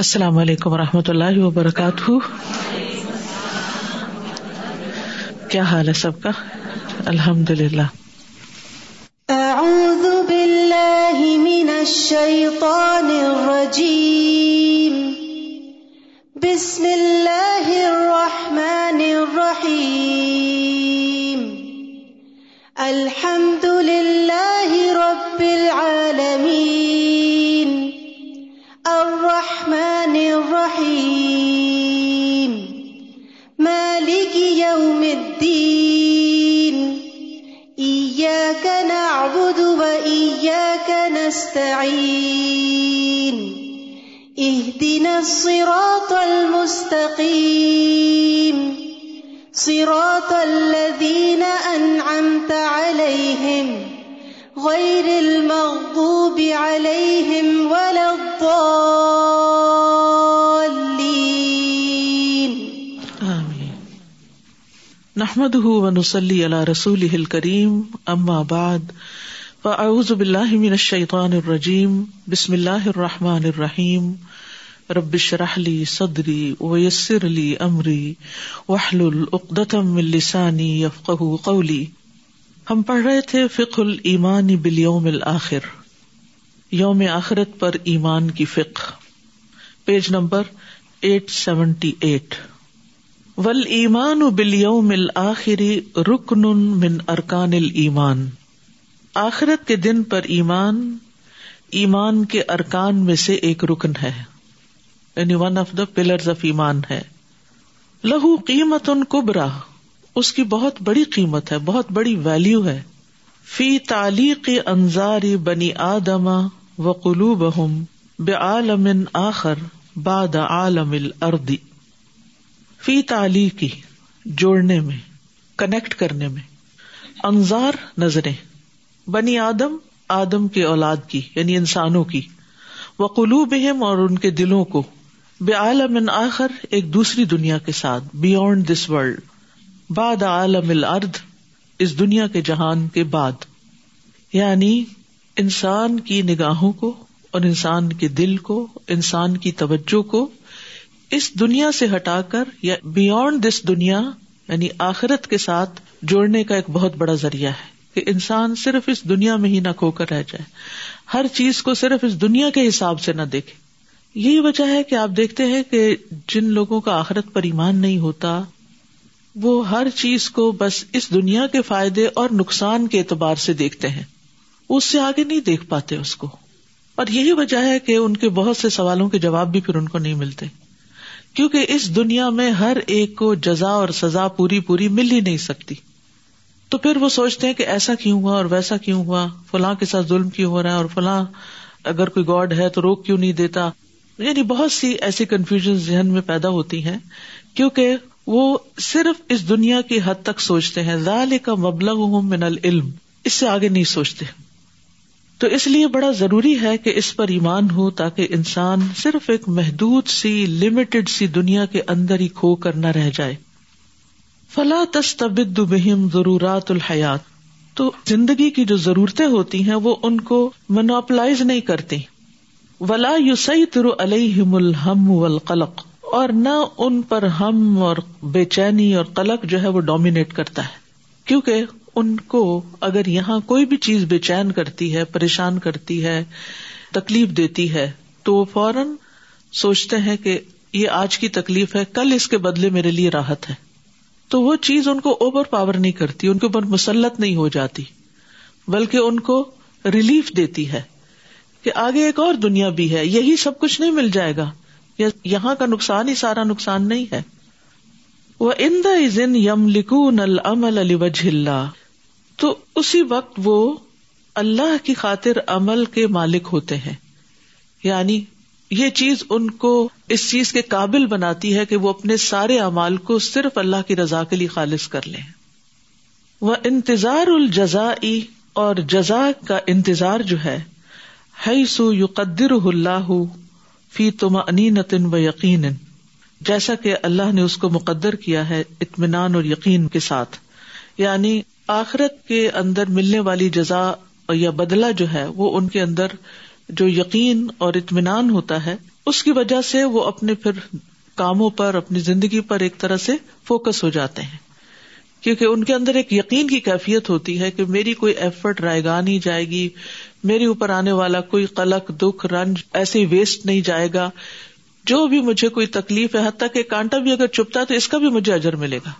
السلام علیکم و رحمۃ اللہ وبرکاتہ کیا حال ہے سب کا الحمد للہ اعوذ باللہ من الشیطان الرجیم بسم اللہ الرحمن الرحیم الحمد للہ رب العالمین الصراط المستقيم صراط الذين أنعمت عليهم غير المغضوب عليهم ولا الضالين آمين نحمده ونصلي على رسوله الكريم أما بعد فأعوذ بالله من الشيطان الرجيم بسم الله الرحمن الرحيم الرحيم ربشراہلی صدری و یسر علی امری وحل العقدم قولی ہم پڑھ رہے تھے فک المان بل یوم آخرت پر ایمان کی فکر page number eight seventy eight ول ایمان و یوم الآخری رکن ارکان المان آخرت کے دن پر ایمان ایمان کے ارکان میں سے ایک رکن ہے یعنی one of the pillar of ایمان ہے لہو قیمت ان کبرا اس کی بہت بڑی قیمت ہے بہت بڑی ویلو ہے فی تالی انزاری بنی و بہم بے عالم عالم آخر باد الردی فی تالی کی جوڑنے میں کنیکٹ کرنے میں انزار نظریں بنی آدم آدم کے اولاد کی یعنی انسانوں کی وکلو بہم اور ان کے دلوں کو بے عالم آخر ایک دوسری دنیا کے ساتھ بیونڈ دس ورلڈ باد عالم الارض اس دنیا کے جہان کے بعد یعنی انسان کی نگاہوں کو اور انسان کے دل کو انسان کی توجہ کو اس دنیا سے ہٹا کر یا بیونڈ دس دنیا یعنی آخرت کے ساتھ جوڑنے کا ایک بہت بڑا ذریعہ ہے کہ انسان صرف اس دنیا میں ہی نہ کھو کر رہ جائے ہر چیز کو صرف اس دنیا کے حساب سے نہ دیکھے یہی وجہ ہے کہ آپ دیکھتے ہیں کہ جن لوگوں کا آخرت پر ایمان نہیں ہوتا وہ ہر چیز کو بس اس دنیا کے فائدے اور نقصان کے اعتبار سے دیکھتے ہیں اس سے آگے نہیں دیکھ پاتے اس کو اور یہی وجہ ہے کہ ان کے بہت سے سوالوں کے جواب بھی پھر ان کو نہیں ملتے کیونکہ اس دنیا میں ہر ایک کو جزا اور سزا پوری پوری مل ہی نہیں سکتی تو پھر وہ سوچتے ہیں کہ ایسا کیوں ہوا اور ویسا کیوں ہوا فلاں کے ساتھ ظلم کیوں ہو رہا ہے اور فلاں اگر کوئی گاڈ ہے تو روک کیوں نہیں دیتا یعنی بہت سی ایسی کنفیوژن ذہن میں پیدا ہوتی ہیں کیونکہ وہ صرف اس دنیا کی حد تک سوچتے ہیں ذال کا مبلغ ہوں من العلم اس سے آگے نہیں سوچتے تو اس لیے بڑا ضروری ہے کہ اس پر ایمان ہو تاکہ انسان صرف ایک محدود سی لمیٹڈ سی دنیا کے اندر ہی کھو کر نہ رہ جائے فلا تستبد بہم ضرورات الحیات تو زندگی کی جو ضرورتیں ہوتی ہیں وہ ان کو منوپلائز نہیں کرتی ولا یوسر علیہم الحم و اور نہ ان پر ہم اور بے چینی اور قلق جو ہے وہ ڈومینیٹ کرتا ہے کیونکہ ان کو اگر یہاں کوئی بھی چیز بے چین کرتی ہے پریشان کرتی ہے تکلیف دیتی ہے تو وہ فوراً سوچتے ہیں کہ یہ آج کی تکلیف ہے کل اس کے بدلے میرے لیے راحت ہے تو وہ چیز ان کو اوور پاور نہیں کرتی ان کے اوپر مسلط نہیں ہو جاتی بلکہ ان کو ریلیف دیتی ہے کہ آگے ایک اور دنیا بھی ہے یہی سب کچھ نہیں مل جائے گا یہاں کا نقصان ہی سارا نقصان نہیں ہے وہ ان داز ان علی وجہ تو اسی وقت وہ اللہ کی خاطر عمل کے مالک ہوتے ہیں یعنی یہ چیز ان کو اس چیز کے قابل بناتی ہے کہ وہ اپنے سارے امال کو صرف اللہ کی رضا کے لیے خالص کر لیں وہ انتظار الجزا اور جزا کا انتظار جو ہے ہائی سو یو قدر اللہ فی تم انین و یقین جیسا کہ اللہ نے اس کو مقدر کیا ہے اطمینان اور یقین کے ساتھ یعنی آخرت کے اندر ملنے والی جزا یا بدلہ جو ہے وہ ان کے اندر جو یقین اور اطمینان ہوتا ہے اس کی وجہ سے وہ اپنے پھر کاموں پر اپنی زندگی پر ایک طرح سے فوکس ہو جاتے ہیں کیونکہ ان کے اندر ایک یقین کی کیفیت ہوتی ہے کہ میری کوئی ایفرٹ رائے گاہ نہیں جائے گی میرے اوپر آنے والا کوئی قلق دکھ رنج ہی ویسٹ نہیں جائے گا جو بھی مجھے کوئی تکلیف ہے حتیٰ کہ کانٹا بھی اگر چپتا ہے تو اس کا بھی مجھے اجر ملے گا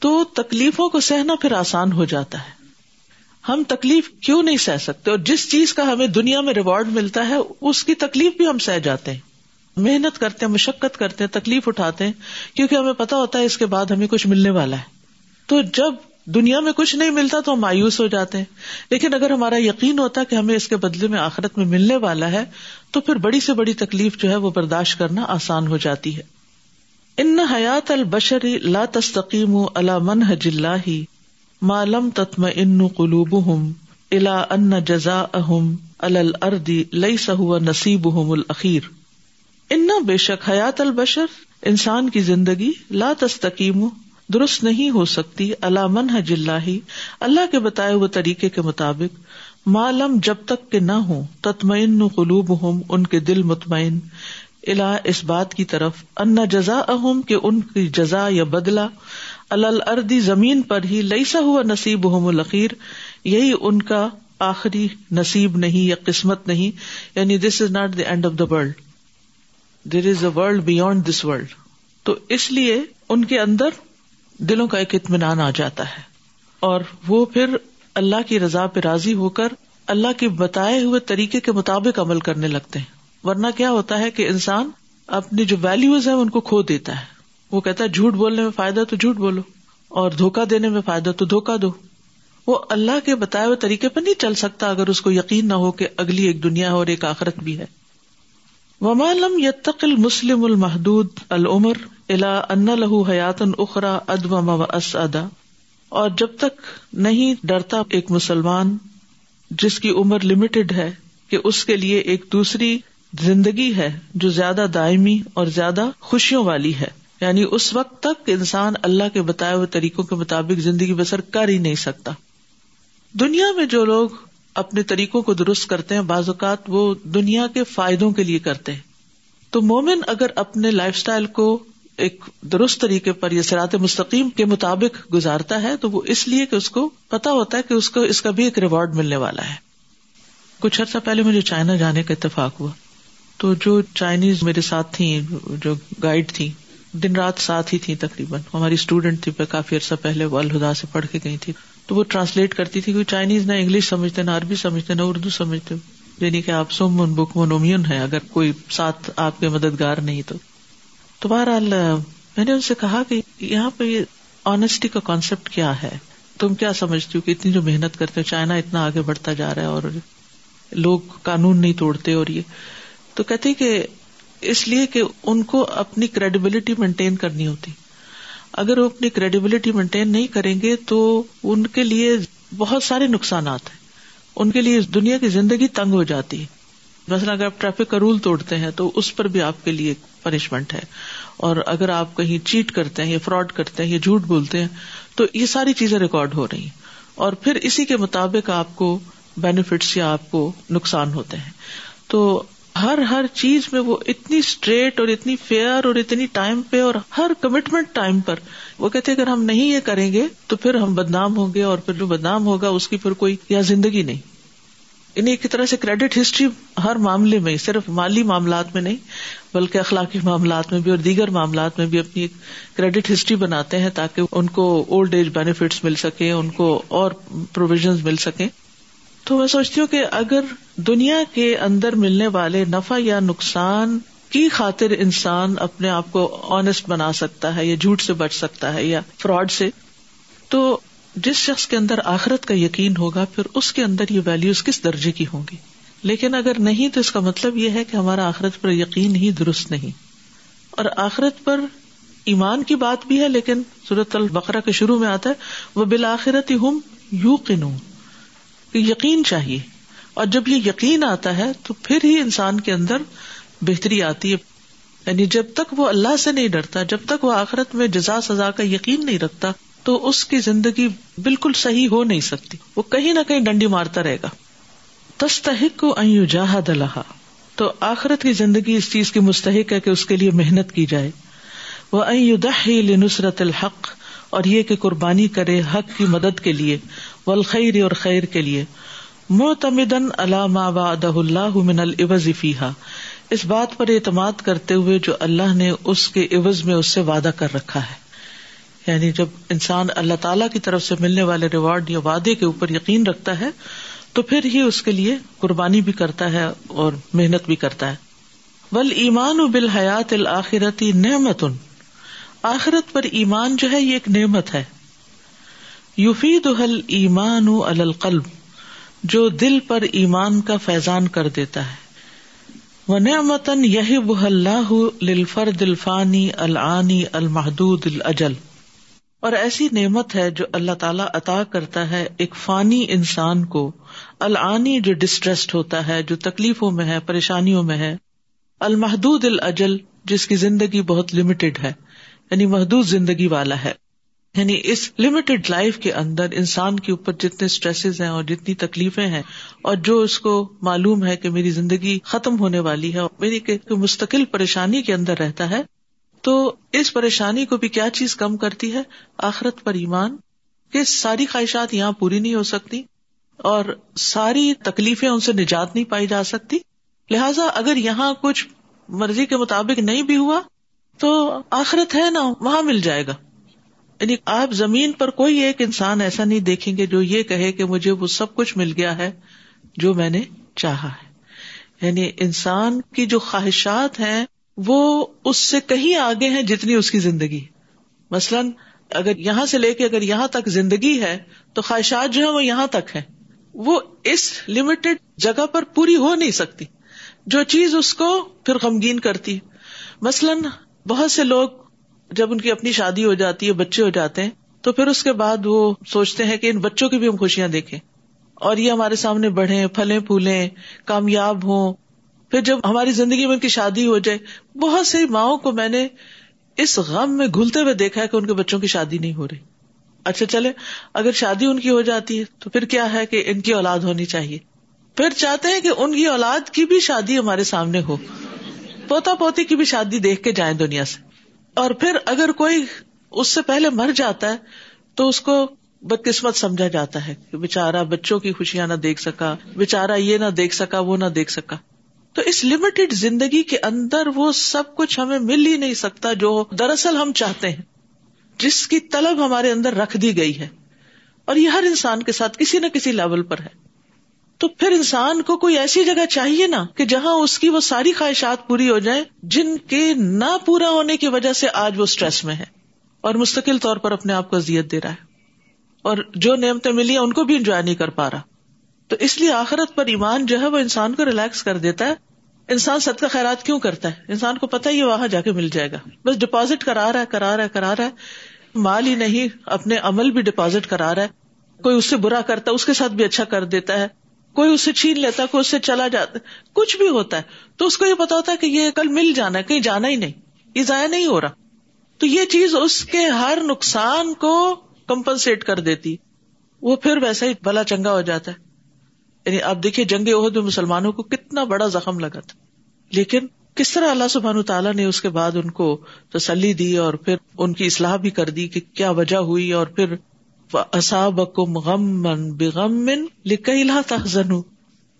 تو تکلیفوں کو سہنا پھر آسان ہو جاتا ہے ہم تکلیف کیوں نہیں سہ سکتے اور جس چیز کا ہمیں دنیا میں ریوارڈ ملتا ہے اس کی تکلیف بھی ہم سہ جاتے ہیں محنت کرتے ہیں مشقت کرتے ہیں تکلیف اٹھاتے ہیں کیونکہ ہمیں پتا ہوتا ہے اس کے بعد ہمیں کچھ ملنے والا ہے تو جب دنیا میں کچھ نہیں ملتا تو ہم مایوس ہو جاتے ہیں لیکن اگر ہمارا یقین ہوتا ہے کہ ہمیں اس کے بدلے میں آخرت میں ملنے والا ہے تو پھر بڑی سے بڑی تکلیف جو ہے وہ برداشت کرنا آسان ہو جاتی ہے ان حیات البشری لا تستقیم حج اللہ معلوم تتم ان قلوب ہم الا ان جزا اہم الردی لئی سہو نصیب ہوں الخیر ان بے شک حیات البشر انسان کی زندگی لا تستقیم درست نہیں ہو سکتی علام ہے اللہ اللہ کے بتائے ہوئے طریقے کے مطابق معلوم جب تک کہ نہ ہوں تتمین قلوب ہوں ان کے دل مطمئن الا اس بات کی طرف انا جزا اہم کہ ان کی جزا یا بدلا الردی زمین پر ہی لئیسا ہوا نصیب ہوم و یہی ان کا آخری نصیب نہیں یا قسمت نہیں یعنی this is not the end of the world there is a world beyond this world تو اس لیے ان کے اندر دلوں کا ایک اطمینان آ جاتا ہے اور وہ پھر اللہ کی رضا پہ راضی ہو کر اللہ کے بتائے ہوئے طریقے کے مطابق عمل کرنے لگتے ہیں ورنہ کیا ہوتا ہے کہ انسان اپنی جو ویلوز ہے ان کو کھو دیتا ہے وہ کہتا ہے جھوٹ بولنے میں فائدہ تو جھوٹ بولو اور دھوکا دینے میں فائدہ تو دھوکا دو وہ اللہ کے بتائے ہوئے طریقے پر نہیں چل سکتا اگر اس کو یقین نہ ہو کہ اگلی ایک دنیا ہے اور ایک آخرت بھی ہے وما یتقل مسلم المحدود العمر الا ان لہو حیات ان اخرا ادب اسدا اور جب تک نہیں ڈرتا ایک مسلمان جس کی عمر لمیٹڈ ہے کہ اس کے لیے ایک دوسری زندگی ہے جو زیادہ دائمی اور زیادہ خوشیوں والی ہے یعنی اس وقت تک انسان اللہ کے بتائے ہوئے طریقوں کے مطابق زندگی بسر کر ہی نہیں سکتا دنیا میں جو لوگ اپنے طریقوں کو درست کرتے ہیں بعض اوقات وہ دنیا کے فائدوں کے لیے کرتے ہیں تو مومن اگر اپنے لائف اسٹائل کو ایک درست طریقے پر یا سرات مستقیم کے مطابق گزارتا ہے تو وہ اس لیے کہ اس کو پتا ہوتا ہے کہ اس کو اس کا بھی ایک ریوارڈ ملنے والا ہے کچھ عرصہ پہلے مجھے چائنا جانے کا اتفاق ہوا تو جو چائنیز میرے ساتھ جو گائیڈ تھی دن رات ساتھ ہی تھیں تقریباً ہماری اسٹوڈینٹ تھی پہ کافی عرصہ پہلے وہ الہدا سے پڑھ کے گئی تھی تو وہ ٹرانسلیٹ کرتی تھی چائنیز نہ انگلش سمجھتے نہ عربی سمجھتے نہ اردو سمجھتے یعنی کہ آپ سم بک من ہے اگر کوئی ساتھ آپ کے مددگار نہیں تو تو بہرحال میں نے ان سے کہا کہ یہاں پہ یہ آنےسٹی کا کانسپٹ کیا ہے تم کیا سمجھتی ہو کہ اتنی جو محنت کرتے ہو چائنا اتنا آگے بڑھتا جا رہا ہے اور لوگ قانون نہیں توڑتے اور یہ تو کہتے کہ اس لیے کہ ان کو اپنی کریڈیبلٹی مینٹین کرنی ہوتی اگر وہ اپنی کریڈیبلٹی مینٹین نہیں کریں گے تو ان کے لیے بہت سارے نقصانات ہیں ان کے لیے دنیا کی زندگی تنگ ہو جاتی ہے مثلا اگر آپ ٹریفک کا رول توڑتے ہیں تو اس پر بھی آپ کے لیے پنشمنٹ ہے اور اگر آپ کہیں چیٹ کرتے ہیں یا فراڈ کرتے ہیں یا جھوٹ بولتے ہیں تو یہ ساری چیزیں ریکارڈ ہو رہی ہیں اور پھر اسی کے مطابق آپ کو بینیفٹس یا آپ کو نقصان ہوتے ہیں تو ہر ہر چیز میں وہ اتنی اسٹریٹ اور اتنی فیئر اور اتنی ٹائم پہ اور ہر کمٹمنٹ ٹائم پر وہ کہتے اگر ہم نہیں یہ کریں گے تو پھر ہم بدنام ہوں گے اور پھر جو بدنام ہوگا اس کی پھر کوئی یا زندگی نہیں یعنی ایک طرح سے کریڈٹ ہسٹری ہر معاملے میں صرف مالی معاملات میں نہیں بلکہ اخلاقی معاملات میں بھی اور دیگر معاملات میں بھی اپنی کریڈٹ ہسٹری بناتے ہیں تاکہ ان کو اولڈ ایج بینیفٹس مل سکیں ان کو اور پروویژنز مل سکیں تو میں سوچتی ہوں کہ اگر دنیا کے اندر ملنے والے نفع یا نقصان کی خاطر انسان اپنے آپ کو آنےسٹ بنا سکتا ہے یا جھوٹ سے بچ سکتا ہے یا فراڈ سے تو جس شخص کے اندر آخرت کا یقین ہوگا پھر اس کے اندر یہ ویلوز کس درجے کی ہوں گی لیکن اگر نہیں تو اس کا مطلب یہ ہے کہ ہمارا آخرت پر یقین ہی درست نہیں اور آخرت پر ایمان کی بات بھی ہے لیکن صورت البقرا کے شروع میں آتا ہے وہ بالآخرت ہم یو کنو یقین چاہیے اور جب یہ یقین آتا ہے تو پھر ہی انسان کے اندر بہتری آتی ہے یعنی جب تک وہ اللہ سے نہیں ڈرتا جب تک وہ آخرت میں جزا سزا کا یقین نہیں رکھتا تو اس کی زندگی بالکل صحیح ہو نہیں سکتی وہ کہیں نہ کہیں ڈنڈی مارتا رہے گا تستحق کو اینو جاہدا تو آخرت کی زندگی اس چیز کی مستحق ہے کہ اس کے لیے محنت کی جائے وہ ائین دہل نصرت الحق اور یہ کہ قربانی کرے حق کی مدد کے لیے والخیر اور خیر کے لیے علامہ علام اللہ من فیحا اس بات پر اعتماد کرتے ہوئے جو اللہ نے اس کے عوض میں اس سے وعدہ کر رکھا ہے یعنی جب انسان اللہ تعالی کی طرف سے ملنے والے ریوارڈ یا وعدے کے اوپر یقین رکھتا ہے تو پھر ہی اس کے لیے قربانی بھی کرتا ہے اور محنت بھی کرتا ہے ول ایمان الآخرتی نعمت آخرت پر ایمان جو ہے یہ ایک نعمت ہے یوفی دل ایمان القلب جو دل پر ایمان کا فیضان کر دیتا ہے وہ نعمتن یہ بلفر دل فانی العنی المحدود الجل اور ایسی نعمت ہے جو اللہ تعالیٰ عطا کرتا ہے ایک فانی انسان کو العنی جو ڈسٹریسڈ ہوتا ہے جو تکلیفوں میں ہے پریشانیوں میں ہے المحدود الاجل جس کی زندگی بہت لمیٹڈ ہے یعنی محدود زندگی والا ہے یعنی اس لمیٹڈ لائف کے اندر انسان کے اوپر جتنے اسٹریسز ہیں اور جتنی تکلیفیں ہیں اور جو اس کو معلوم ہے کہ میری زندگی ختم ہونے والی ہے اور میری مستقل پریشانی کے اندر رہتا ہے تو اس پریشانی کو بھی کیا چیز کم کرتی ہے آخرت پر ایمان کے ساری خواہشات یہاں پوری نہیں ہو سکتی اور ساری تکلیفیں ان سے نجات نہیں پائی جا سکتی لہذا اگر یہاں کچھ مرضی کے مطابق نہیں بھی ہوا تو آخرت ہے نا وہاں مل جائے گا یعنی آپ زمین پر کوئی ایک انسان ایسا نہیں دیکھیں گے جو یہ کہے کہ مجھے وہ سب کچھ مل گیا ہے جو میں نے چاہا ہے یعنی انسان کی جو خواہشات ہیں وہ اس سے کہیں آگے ہیں جتنی اس کی زندگی مثلاً اگر یہاں سے لے کے اگر یہاں تک زندگی ہے تو خواہشات جو ہے وہ یہاں تک ہے وہ اس لمیٹڈ جگہ پر پوری ہو نہیں سکتی جو چیز اس کو پھر غمگین کرتی مثلاً بہت سے لوگ جب ان کی اپنی شادی ہو جاتی ہے بچے ہو جاتے ہیں تو پھر اس کے بعد وہ سوچتے ہیں کہ ان بچوں کی بھی ہم خوشیاں دیکھیں اور یہ ہمارے سامنے بڑھے پھلیں پھولیں کامیاب ہوں پھر جب ہماری زندگی میں ان کی شادی ہو جائے بہت سی ماؤں کو میں نے اس غم میں گھلتے ہوئے دیکھا ہے کہ ان کے بچوں کی شادی نہیں ہو رہی اچھا چلے اگر شادی ان کی ہو جاتی ہے تو پھر کیا ہے کہ ان کی اولاد ہونی چاہیے پھر چاہتے ہیں کہ ان کی اولاد کی بھی شادی ہمارے سامنے ہو پوتا پوتی کی بھی شادی دیکھ کے جائیں دنیا سے اور پھر اگر کوئی اس سے پہلے مر جاتا ہے تو اس کو بد قسمت سمجھا جاتا ہے کہ بےچارا بچوں کی خوشیاں نہ دیکھ سکا بےچارا یہ نہ دیکھ سکا وہ نہ دیکھ سکا تو اس لمیٹڈ زندگی کے اندر وہ سب کچھ ہمیں مل ہی نہیں سکتا جو دراصل ہم چاہتے ہیں جس کی طلب ہمارے اندر رکھ دی گئی ہے اور یہ ہر انسان کے ساتھ کسی نہ کسی لیول پر ہے تو پھر انسان کو کوئی ایسی جگہ چاہیے نا کہ جہاں اس کی وہ ساری خواہشات پوری ہو جائیں جن کے نہ پورا ہونے کی وجہ سے آج وہ اسٹریس میں ہے اور مستقل طور پر اپنے آپ کو اذیت دے رہا ہے اور جو نعمتیں ملی ہیں ان کو بھی انجوائے نہیں کر پا رہا تو اس لیے آخرت پر ایمان جو ہے وہ انسان کو ریلیکس کر دیتا ہے انسان سد کا خیرات کیوں کرتا ہے انسان کو پتا یہ وہاں جا کے مل جائے گا بس ڈپازٹ کرا رہا ہے کرا رہا ہے کرا رہا ہے مال ہی نہیں اپنے عمل بھی ڈپازٹ کرا رہا ہے کوئی اس سے برا کرتا ہے اس کے ساتھ بھی اچھا کر دیتا ہے کوئی اس سے چھین لیتا ہے کوئی اس سے چلا جاتا کچھ بھی ہوتا ہے تو اس کو یہ پتا ہوتا ہے کہ یہ کل مل جانا ہے کہیں جانا ہی نہیں یہ ضائع نہیں ہو رہا تو یہ چیز اس کے ہر نقصان کو کمپنسیٹ کر دیتی وہ پھر ویسا ہی بلا چنگا ہو جاتا ہے یعنی آپ دیکھیے جنگ عہد میں مسلمانوں کو کتنا بڑا زخم لگا تھا لیکن کس طرح اللہ سبحان تعالیٰ نے اس کے بعد ان کو تسلی دی اور پھر ان کی اصلاح بھی کر دی کہ کیا وجہ ہوئی اور پھر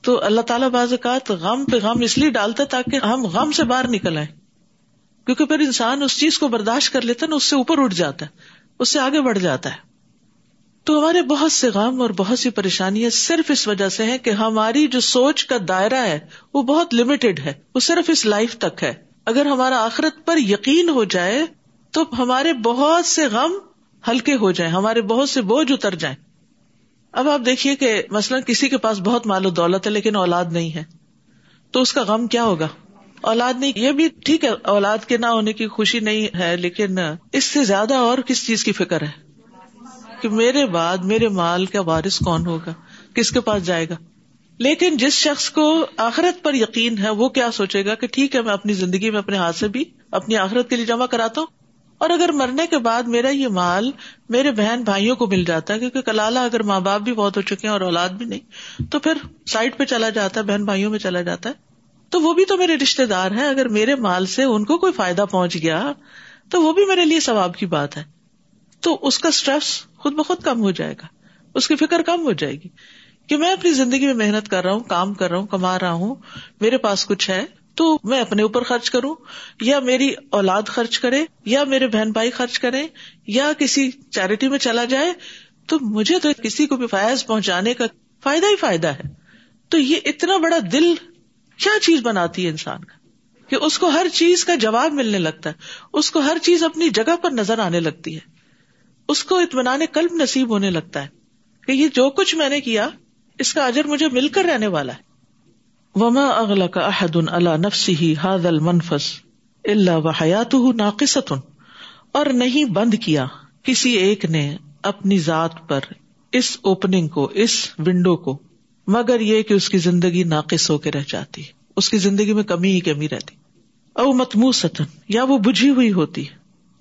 تو اللہ تعالیٰ بعض اوقات غم پہ غم اس لیے ڈالتا تاکہ ہم غم سے باہر نکل آئے کیونکہ پھر انسان اس چیز کو برداشت کر لیتا نا اس سے اوپر اٹھ جاتا ہے اس سے آگے بڑھ جاتا ہے تو ہمارے بہت سے غم اور بہت سی پریشانیاں صرف اس وجہ سے ہیں کہ ہماری جو سوچ کا دائرہ ہے وہ بہت لمیٹڈ ہے وہ صرف اس لائف تک ہے اگر ہمارا آخرت پر یقین ہو جائے تو ہمارے بہت سے غم ہلکے ہو جائیں ہمارے بہت سے بوجھ اتر جائیں اب آپ دیکھیے کہ مثلاً کسی کے پاس بہت مال و دولت ہے لیکن اولاد نہیں ہے تو اس کا غم کیا ہوگا اولاد نہیں یہ بھی ٹھیک ہے اولاد کے نہ ہونے کی خوشی نہیں ہے لیکن اس سے زیادہ اور کس چیز کی فکر ہے کہ میرے بعد میرے مال کا وارث کون ہوگا کس کے پاس جائے گا لیکن جس شخص کو آخرت پر یقین ہے وہ کیا سوچے گا کہ ٹھیک ہے میں اپنی زندگی میں اپنے ہاتھ سے بھی اپنی آخرت کے لیے جمع کراتا ہوں اور اگر مرنے کے بعد میرا یہ مال میرے بہن بھائیوں کو مل جاتا ہے کیونکہ کلالہ اگر ماں باپ بھی بہت ہو چکے ہیں اور اولاد بھی نہیں تو پھر سائڈ پہ چلا جاتا ہے بہن بھائیوں میں چلا جاتا ہے تو وہ بھی تو میرے رشتے دار ہیں اگر میرے مال سے ان کو کوئی فائدہ پہنچ گیا تو وہ بھی میرے لیے ثواب کی بات ہے تو اس کا اسٹریس خود بخود کم ہو جائے گا اس کی فکر کم ہو جائے گی کہ میں اپنی زندگی میں محنت کر رہا ہوں کام کر رہا ہوں کما رہا ہوں میرے پاس کچھ ہے تو میں اپنے اوپر خرچ کروں یا میری اولاد خرچ کرے یا میرے بہن بھائی خرچ کرے یا کسی چیریٹی میں چلا جائے تو مجھے تو کسی کو بھی فائز پہنچانے کا فائدہ ہی فائدہ ہے تو یہ اتنا بڑا دل کیا چیز بناتی ہے انسان کا کہ اس کو ہر چیز کا جواب ملنے لگتا ہے اس کو ہر چیز اپنی جگہ پر نظر آنے لگتی ہے اس کو اطمینان کلب نصیب ہونے لگتا ہے کہ یہ جو کچھ میں نے کیا اس کا اجر مجھے مل کر رہنے والا ہے وما اگلا ہی حاضل المنفس اللہ و حیات ناقصت اور نہیں بند کیا کسی ایک نے اپنی ذات پر اس اوپننگ کو اس ونڈو کو مگر یہ کہ اس کی زندگی ناقص ہو کے رہ جاتی اس کی زندگی میں کمی ہی کمی رہتی او وہ متموس یا وہ بجھی ہوئی ہوتی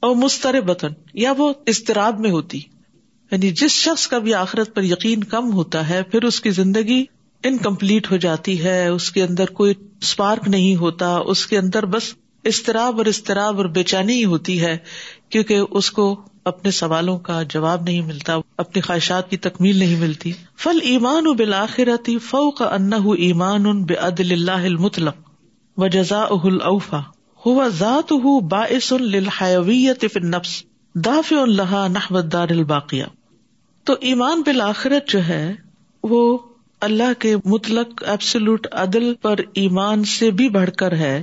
اور مستر بطن یا وہ استراب میں ہوتی یعنی جس شخص کا بھی آخرت پر یقین کم ہوتا ہے پھر اس کی زندگی انکمپلیٹ ہو جاتی ہے اس کے اندر کوئی اسپارک نہیں ہوتا اس کے اندر بس استراب اور استراب اور بے چینی ہی ہوتی ہے کیونکہ اس کو اپنے سوالوں کا جواب نہیں ملتا اپنی خواہشات کی تکمیل نہیں ملتی فل ایمان و بلاخراتی فو کا ان بے عدل اللہ المطلق و جزا اہل اوفا ہوا ذات ہو لویت فر نفس دار الباقیہ تو ایمان بالآخرت جو ہے وہ اللہ کے مطلق عدل پر ایمان سے بھی بڑھ کر ہے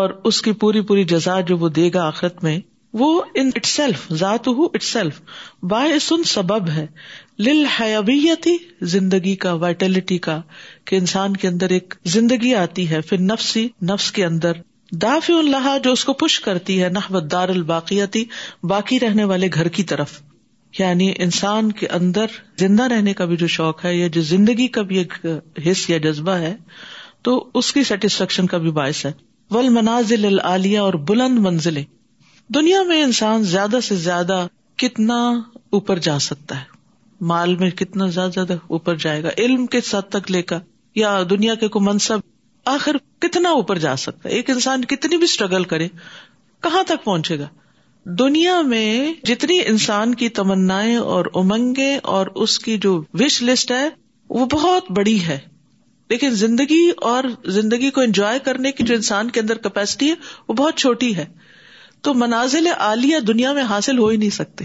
اور اس کی پوری پوری جزا جو وہ دے گا آخرت میں وہ اٹ سیلف ذات ہو اٹ سیلف باس سبب ہے لل حیاویتی زندگی کا وائٹلٹی کا کہ انسان کے اندر ایک زندگی آتی ہے پھر نفسی نفس کے اندر داف اللہ جو اس کو پش کرتی ہے دار الباقیتی باقی رہنے والے گھر کی طرف یعنی انسان کے اندر زندہ رہنے کا بھی جو شوق ہے یا جو زندگی کا بھی ایک حص یا جذبہ ہے تو اس کی سیٹسفیکشن کا بھی باعث ہے ول منازل العالیہ اور بلند منزلیں دنیا میں انسان زیادہ سے زیادہ کتنا اوپر جا سکتا ہے مال میں کتنا زیادہ زیادہ اوپر جائے گا علم کے ساتھ تک لے کر یا دنیا کے کو منصب آخر کتنا اوپر جا سکتا ہے ایک انسان کتنی بھی اسٹرگل کرے کہاں تک پہنچے گا دنیا میں جتنی انسان کی تمنا اور امنگیں اور اس کی جو وش لسٹ ہے وہ بہت بڑی ہے لیکن زندگی اور زندگی کو انجوائے کرنے کی جو انسان کے اندر کیپیسٹی ہے وہ بہت چھوٹی ہے تو منازل عالیہ دنیا میں حاصل ہو ہی نہیں سکتے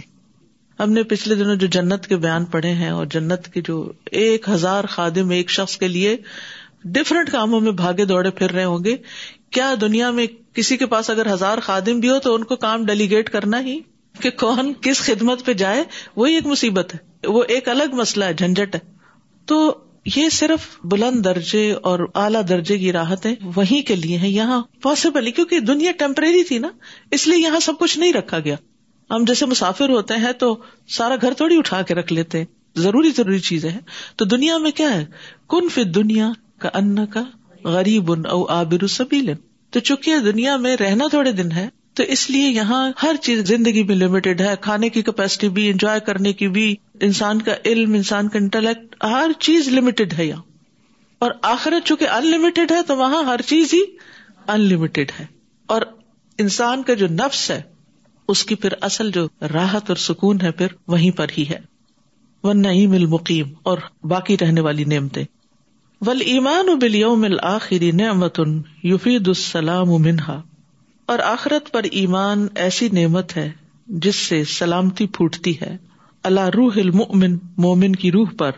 ہم نے پچھلے دنوں جو جنت کے بیان پڑھے ہیں اور جنت کے جو ایک ہزار خادم ایک شخص کے لیے ڈفرنٹ کاموں میں بھاگے دوڑے پھر رہے ہوں گے کیا دنیا میں کسی کے پاس اگر ہزار خادم بھی ہو تو ان کو کام ڈیلیگیٹ کرنا ہی کہ کون کس خدمت پہ جائے وہی ایک مصیبت ہے وہ ایک الگ مسئلہ ہے جھنجٹ ہے تو یہ صرف بلند درجے اور اعلی درجے کی راحتیں وہیں کے لیے ہیں یہاں پاسبل ہے کیونکہ دنیا ٹیمپریری تھی نا اس لیے یہاں سب کچھ نہیں رکھا گیا ہم جیسے مسافر ہوتے ہیں تو سارا گھر تھوڑی اٹھا کے رکھ لیتے ضروری ضروری چیزیں ہیں تو دنیا میں کیا ہے کن فی دنیا ان کا غریب ان او آبر سبیل تو چونکہ دنیا میں رہنا تھوڑے دن ہے تو اس لیے یہاں ہر چیز زندگی میں لمیٹڈ ہے کھانے کی کیپیسٹی بھی انجوائے کرنے کی بھی انسان کا علم انسان کا انٹلیکٹ ہر چیز لمیٹڈ ہے یہاں اور آخرت چونکہ ان لمیٹڈ ہے تو وہاں ہر چیز ہی ان لمیٹڈ ہے اور انسان کا جو نفس ہے اس کی پھر اصل جو راحت اور سکون ہے پھر وہیں پر ہی ہے وہ نہیں مل مقیم اور باقی رہنے والی نعمتیں ول ایمان بل یوم الآخری نعمت ان یفید السلام امنہا اور آخرت پر ایمان ایسی نعمت ہے جس سے سلامتی پھوٹتی ہے اللہ روح المن مومن کی روح پر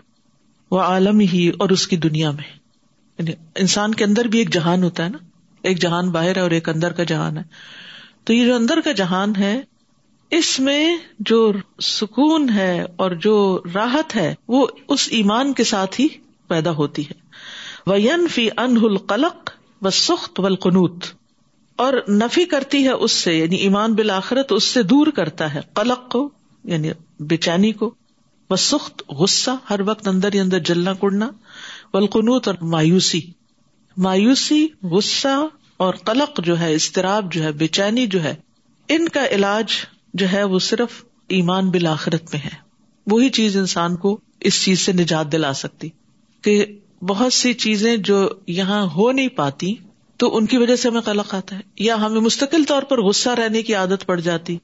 وہ عالم ہی اور اس کی دنیا میں یعنی انسان کے اندر بھی ایک جہان ہوتا ہے نا ایک جہان باہر ہے اور ایک اندر کا جہان ہے تو یہ جو اندر کا جہان ہے اس میں جو سکون ہے اور جو راحت ہے وہ اس ایمان کے ساتھ ہی پیدا ہوتی ہے فی انہ قلق و سخت وقنوت اور نفی کرتی ہے اس سے یعنی ایمان بالآخرت اس سے دور کرتا ہے قلق کو یعنی بے چینی کو وہ سخت غصہ ہر وقت اندر ہی اندر جلنا کڑنا ولقنوت اور مایوسی مایوسی غصہ اور قلق جو ہے اضطراب جو ہے بے چینی جو ہے ان کا علاج جو ہے وہ صرف ایمان بالآخرت میں ہے وہی چیز انسان کو اس چیز سے نجات دلا سکتی کہ بہت سی چیزیں جو یہاں ہو نہیں پاتی تو ان کی وجہ سے ہمیں قلق آتا ہے یا ہمیں مستقل طور پر غصہ رہنے کی عادت پڑ جاتی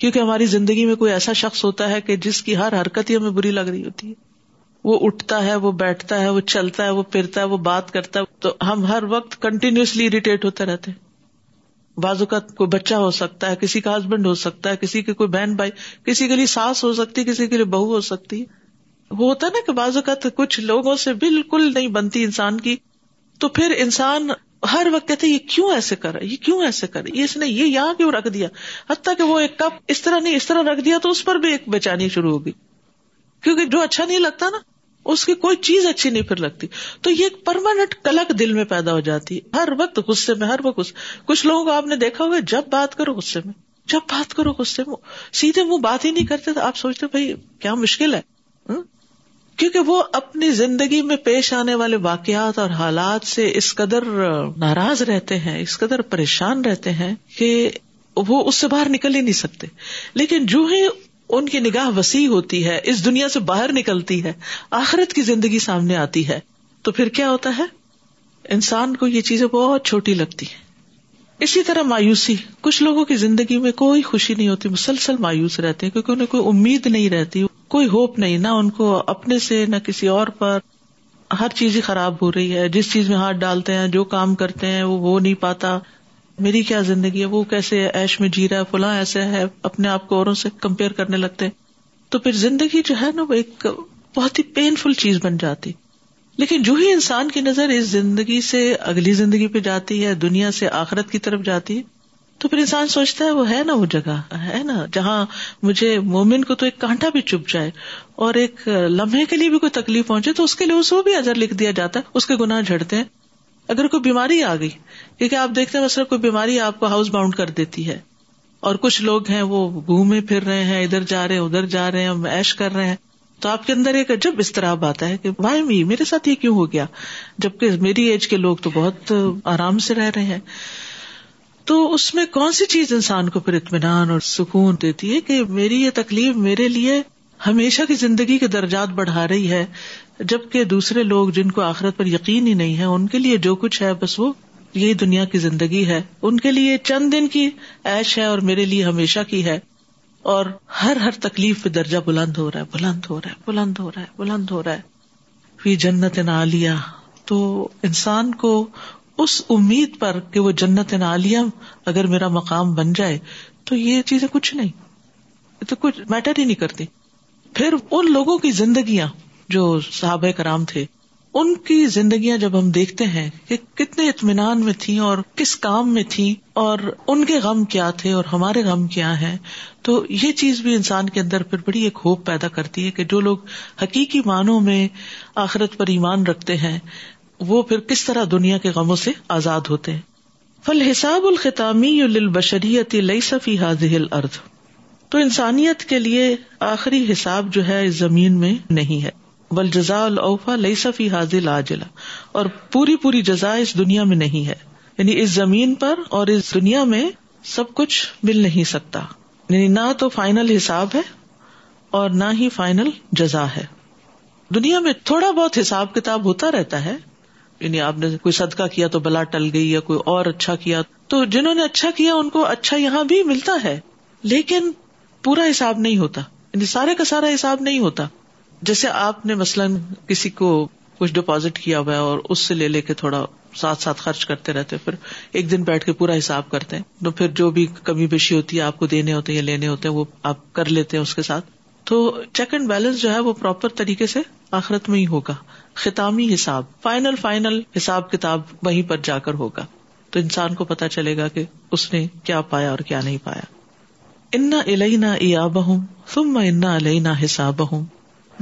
کیونکہ ہماری زندگی میں کوئی ایسا شخص ہوتا ہے کہ جس کی ہر حرکت ہی ہمیں بری لگ رہی ہوتی ہے وہ اٹھتا ہے وہ بیٹھتا ہے وہ چلتا ہے وہ پھرتا ہے وہ بات کرتا ہے تو ہم ہر وقت کنٹینیوسلی اریٹیٹ ہوتے رہتے ہیں بازو کا کوئی بچہ ہو سکتا ہے کسی کا ہسبینڈ ہو سکتا ہے کسی کی کوئی بہن بھائی کسی کے لیے ساس ہو سکتی کسی کے لیے بہو ہو سکتی ہے ہوتا نا کہ بعض اوقات کچھ لوگوں سے بالکل نہیں بنتی انسان کی تو پھر انسان ہر وقت کہتے یہ کیوں ایسے کر یہ کیوں ایسے کر یہ اس نے یہاں کیوں رکھ دیا حتیٰ کہ وہ ایک کپ اس طرح نہیں اس طرح رکھ دیا تو اس پر بھی ایک بچانی شروع ہوگی کیونکہ جو اچھا نہیں لگتا نا اس کی کوئی چیز اچھی نہیں پھر لگتی تو یہ ایک پرماننٹ کلک دل میں پیدا ہو جاتی ہے ہر وقت غصے میں ہر وقت غصے کچھ لوگوں کو آپ نے دیکھا ہوگا جب بات کرو غصے میں جب بات کرو غصے میں سیدھے منہ بات ہی نہیں کرتے تو آپ سوچتے بھائی کیا مشکل ہے کیونکہ وہ اپنی زندگی میں پیش آنے والے واقعات اور حالات سے اس قدر ناراض رہتے ہیں اس قدر پریشان رہتے ہیں کہ وہ اس سے باہر نکل ہی نہیں سکتے لیکن جو ہی ان کی نگاہ وسیع ہوتی ہے اس دنیا سے باہر نکلتی ہے آخرت کی زندگی سامنے آتی ہے تو پھر کیا ہوتا ہے انسان کو یہ چیزیں بہت چھوٹی لگتی ہیں اسی طرح مایوسی کچھ لوگوں کی زندگی میں کوئی خوشی نہیں ہوتی مسلسل مایوس رہتے ہیں کیونکہ انہیں کوئی امید نہیں رہتی کوئی ہوپ نہیں نہ ان کو اپنے سے نہ کسی اور پر ہر چیز ہی خراب ہو رہی ہے جس چیز میں ہاتھ ڈالتے ہیں جو کام کرتے ہیں وہ ہو نہیں پاتا میری کیا زندگی ہے وہ کیسے ایش میں جی رہا ہے فلاں ایسے ہے اپنے آپ کو اوروں سے کمپیئر کرنے لگتے ہیں تو پھر زندگی جو ہے نا وہ ایک بہت ہی پین فل چیز بن جاتی لیکن جو ہی انسان کی نظر اس زندگی سے اگلی زندگی پہ جاتی ہے دنیا سے آخرت کی طرف جاتی ہے تو پھر انسان سوچتا ہے وہ ہے نا وہ جگہ ہے نا جہاں مجھے مومن کو تو ایک کانٹا بھی چپ جائے اور ایک لمحے کے لیے بھی کوئی تکلیف پہنچے تو اس کے لیے اس کو بھی لکھ دیا جاتا ہے اس کے گناہ جھڑتے ہیں اگر کوئی بیماری آ گئی کیونکہ آپ دیکھتے ہیں کوئی بیماری آپ کو ہاؤس باؤنڈ کر دیتی ہے اور کچھ لوگ ہیں وہ گھومے پھر رہے ہیں ادھر جا رہے ہیں ادھر جا رہے ہیں ایش کر رہے ہیں تو آپ کے اندر ایک عجب استراب آتا ہے کہ بھائی می میرے ساتھ یہ کیوں ہو گیا جبکہ میری ایج کے لوگ تو بہت آرام سے رہ رہے ہیں تو اس میں کون سی چیز انسان کو پھر اطمینان اور سکون دیتی ہے کہ میری یہ تکلیف میرے لیے ہمیشہ کی زندگی کے درجات بڑھا رہی ہے جبکہ دوسرے لوگ جن کو آخرت پر یقین ہی نہیں ہے ان کے لیے جو کچھ ہے بس وہ یہی دنیا کی زندگی ہے ان کے لیے چند دن کی ایش ہے اور میرے لیے ہمیشہ کی ہے اور ہر ہر تکلیف پہ درجہ بلند ہو رہا ہے بلند ہو رہا ہے بلند ہو رہا ہے بلند ہو رہا ہے فی جنت نہ لیا تو انسان کو اس امید پر کہ وہ جنت نالیہ اگر میرا مقام بن جائے تو یہ چیزیں کچھ نہیں تو کچھ میٹر ہی نہیں کرتی پھر ان لوگوں کی زندگیاں جو صحاب کرام تھے ان کی زندگیاں جب ہم دیکھتے ہیں کہ کتنے اطمینان میں تھیں اور کس کام میں تھی اور ان کے غم کیا تھے اور ہمارے غم کیا ہیں تو یہ چیز بھی انسان کے اندر پھر بڑی ایک ہوپ پیدا کرتی ہے کہ جو لوگ حقیقی معنوں میں آخرت پر ایمان رکھتے ہیں وہ پھر کس طرح دنیا کے غموں سے آزاد ہوتے ہیں فل حساب الخطی بشریت لئی سفی حاضل تو انسانیت کے لیے آخری حساب جو ہے اس زمین میں نہیں ہے بل جزا الفا لئی سفی حاضل آجل اور پوری پوری جزا اس دنیا میں نہیں ہے یعنی اس زمین پر اور اس دنیا میں سب کچھ مل نہیں سکتا یعنی نہ تو فائنل حساب ہے اور نہ ہی فائنل جزا ہے دنیا میں تھوڑا بہت حساب کتاب ہوتا رہتا ہے یعنی آپ نے کوئی صدقہ کیا تو بلا ٹل گئی یا کوئی اور اچھا کیا تو جنہوں نے اچھا کیا ان کو اچھا یہاں بھی ملتا ہے لیکن پورا حساب نہیں ہوتا یعنی سارے کا سارا حساب نہیں ہوتا جیسے آپ نے مثلاً کسی کو کچھ ڈپوزٹ کیا ہوا ہے اور اس سے لے لے کے تھوڑا ساتھ ساتھ خرچ کرتے رہتے پھر ایک دن بیٹھ کے پورا حساب کرتے ہیں تو پھر جو بھی کمی بیشی ہوتی ہے آپ کو دینے ہوتے ہیں یا لینے ہوتے ہیں وہ آپ کر لیتے ہیں اس کے ساتھ تو چیک اینڈ بیلنس جو ہے وہ پراپر طریقے سے آخرت میں ہی ہوگا ختامی حساب فائنل فائنل حساب کتاب وہیں پر جا کر ہوگا تو انسان کو پتا چلے گا کہ اس نے کیا پایا اور کیا نہیں پایا حساب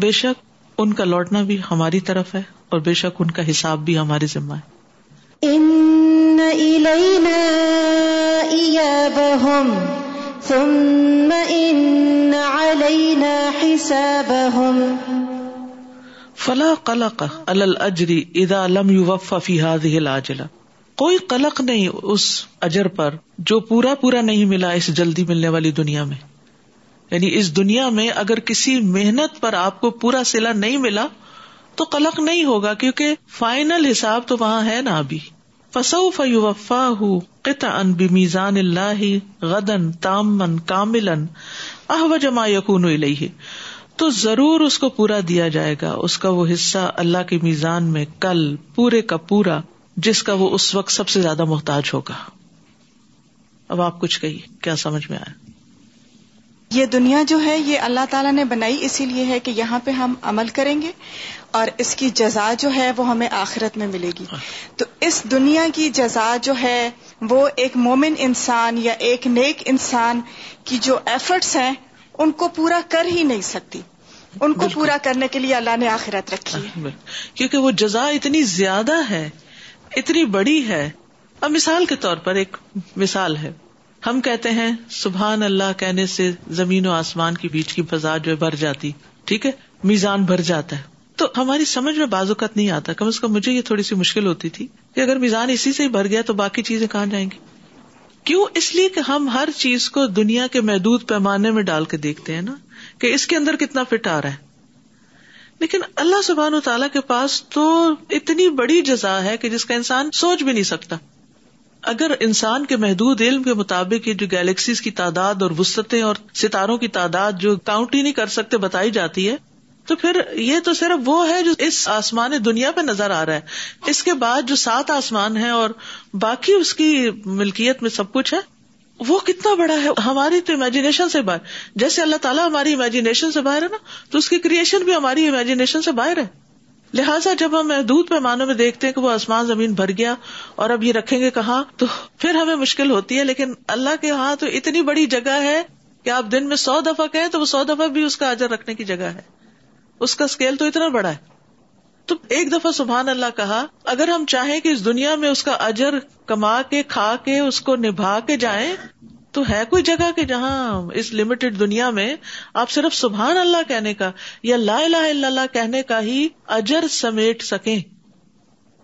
بے شک ان کا لوٹنا بھی ہماری طرف ہے اور بے شک ان کا حساب بھی ہماری ذمہ ہے فلاح قلق الجری ادا لم یو وفا فی الجلا کوئی قلق نہیں اس اجر پر جو پورا پورا نہیں ملا اس جلدی ملنے والی دنیا میں یعنی اس دنیا میں اگر کسی محنت پر آپ کو پورا سلا نہیں ملا تو قلق نہیں ہوگا کیونکہ فائنل حساب تو وہاں ہے نا ابھی فسو فیو وفا ہُو ان بیزان اللہ غدن تامن کامل اح و یقون یقون تو ضرور اس کو پورا دیا جائے گا اس کا وہ حصہ اللہ کے میزان میں کل پورے کا پورا جس کا وہ اس وقت سب سے زیادہ محتاج ہوگا اب آپ کچھ کہیے کیا سمجھ میں آئے یہ دنیا جو ہے یہ اللہ تعالیٰ نے بنائی اسی لیے ہے کہ یہاں پہ ہم عمل کریں گے اور اس کی جزا جو ہے وہ ہمیں آخرت میں ملے گی تو اس دنیا کی جزا جو ہے وہ ایک مومن انسان یا ایک نیک انسان کی جو ایفرٹس ہیں ان کو پورا کر ہی نہیں سکتی ان کو پورا کرنے کے لیے اللہ نے آخرت رکھی کیونکہ وہ جزا اتنی زیادہ ہے اتنی بڑی ہے اب مثال کے طور پر ایک مثال ہے ہم کہتے ہیں سبحان اللہ کہنے سے زمین و آسمان کے بیچ کی فضا جو ہے بھر جاتی ٹھیک ہے میزان بھر جاتا ہے تو ہماری سمجھ میں بازوقت نہیں آتا کم از کم مجھے یہ تھوڑی سی مشکل ہوتی تھی کہ اگر میزان اسی سے ہی بھر گیا تو باقی چیزیں کہاں جائیں گی کیوں اس لیے کہ ہم ہر چیز کو دنیا کے محدود پیمانے میں ڈال کے دیکھتے ہیں نا کہ اس کے اندر کتنا فٹ آ رہا ہے لیکن اللہ سبحان و تعالی کے پاس تو اتنی بڑی جزا ہے کہ جس کا انسان سوچ بھی نہیں سکتا اگر انسان کے محدود علم کے مطابق یہ جو گیلیکسیز کی تعداد اور وسطیں اور ستاروں کی تعداد جو کاؤنٹ ہی نہیں کر سکتے بتائی جاتی ہے تو پھر یہ تو صرف وہ ہے جو اس آسمان دنیا پہ نظر آ رہا ہے اس کے بعد جو سات آسمان ہے اور باقی اس کی ملکیت میں سب کچھ ہے وہ کتنا بڑا ہے ہماری تو امیجنیشن سے باہر جیسے اللہ تعالیٰ ہماری امیجنیشن سے باہر ہے نا تو اس کی کریشن بھی ہماری امیجنیشن سے باہر ہے لہٰذا جب ہم محدود پیمانوں میں دیکھتے ہیں کہ وہ آسمان زمین بھر گیا اور اب یہ رکھیں گے کہاں تو پھر ہمیں مشکل ہوتی ہے لیکن اللہ کے ہاں تو اتنی بڑی جگہ ہے کہ آپ دن میں سو دفعہ کہیں تو وہ سو دفعہ بھی اس کا آجر رکھنے کی جگہ ہے اس کا اسکیل تو اتنا بڑا ہے تو ایک دفعہ سبحان اللہ کہا اگر ہم چاہیں کہ اس دنیا میں اس کا اجر کما کے کھا کے اس کو نبھا کے جائیں تو ہے کوئی جگہ کہ جہاں اس لمیٹڈ دنیا میں آپ صرف سبحان اللہ کہنے کا یا لا الہ الا اللہ کہنے کا ہی اجر سمیٹ سکیں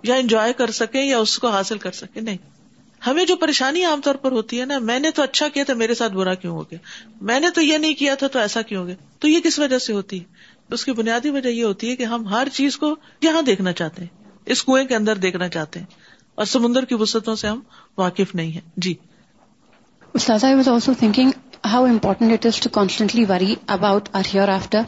یا انجوائے کر سکیں یا اس کو حاصل کر سکیں نہیں ہمیں جو پریشانی عام طور پر ہوتی ہے نا میں نے تو اچھا کیا تھا میرے ساتھ برا کیوں ہو گیا میں نے تو یہ نہیں کیا تھا تو ایسا کیوں ہو گیا تو یہ کس وجہ سے ہوتی ہے اس کی بنیادی وجہ یہ ہوتی ہے کہ ہم ہر چیز کو یہاں دیکھنا چاہتے ہیں اس کنویں کے اندر دیکھنا چاہتے ہیں اور سمندر کی وسطوں سے ہم واقف نہیں ہیں جی was also thinking how important constantly worry about our hereafter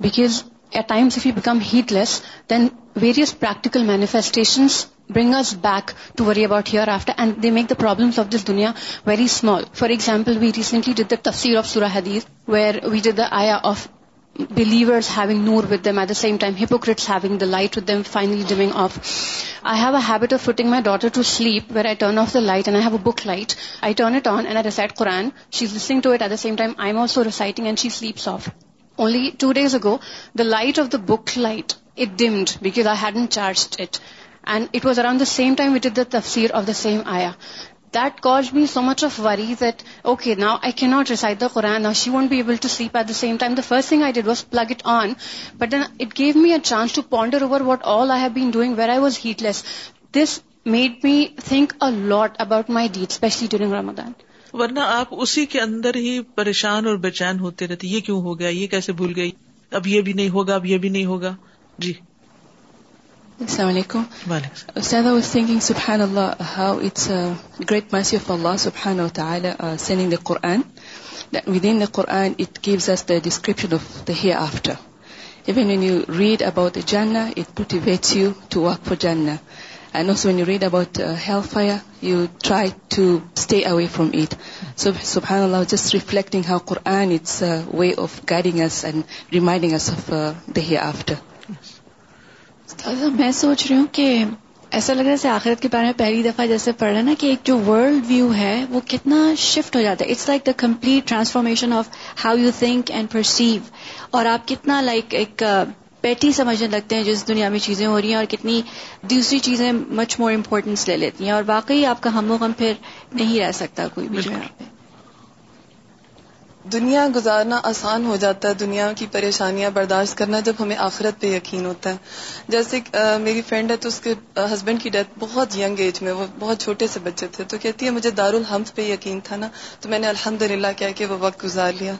because at if you become heedless then various practical manifestation bring us back to worry about hereafter and they make the problem of this دنیا very small for example we recently did the تفسیر of سوراہ حدیث آیا of believers Noor with them at time hypocrites the light with them finally dying off I have a habit of putting my daughter off the light I a book light I turn it recite Quran she listening to it at the time I am also reciting and she suddenly two days ago the light of the book light it dimmed because I had charged it and it was around the same time what it the تفسیر of the same I The first thing so much of plug that okay now I key not me the Quran chance to ponder over what all I have doing, where I was heedless this made me think lot lot about my especially especially Ramadan. ورنہ آپ اسی کے اندر ہی پریشان اور بے چین ہوتے رہتے یہ کیوں ہو گیا یہ کیسے بھول گئی اب یہ بھی نہیں ہوگا اب یہ بھی نہیں ہوگا جی السلام علیکم استاد واز تھنکنگ سبحان اللہ how it's great mercy of Allah سبحان ماسٹر فور لوبان the Quran within the Quran it gives us the description of the hereafter even when you read about جاننا it motivates you to work for جاننا and also when you read about hellfire you try to stay away from it so سبحان اللہ just reflecting how Quran it's way of guiding us and reminding of the hereafter میں سوچ رہی ہوں کہ ایسا لگ رہا ہے آخرت کے بارے میں پہلی دفعہ جیسے پڑھ رہا نا کہ ایک جو ورلڈ ویو ہے وہ کتنا شفٹ ہو جاتا ہے it's like the complete transformation of how you think and perceive اور آپ کتنا لائک ایک پیٹی uh, سمجھنے لگتے ہیں جس دنیا میں چیزیں ہو رہی ہیں اور کتنی دوسری چیزیں مچ مور امپورٹنس لے لیتی ہیں اور واقعی آپ کا ہم و غم پھر نہیں رہ سکتا کوئی بھی جو ہے دنیا گزارنا آسان ہو جاتا ہے دنیا کی پریشانیاں برداشت کرنا جب ہمیں آخرت پہ یقین ہوتا ہے جیسے میری فرینڈ ہے تو اس کے ہسبینڈ کی ڈیتھ بہت ینگ ایج میں وہ بہت چھوٹے سے بچے تھے تو کہتی ہے مجھے الحمد پہ یقین تھا نا تو میں نے الحمد للہ کیا کہ وہ وقت گزار لیا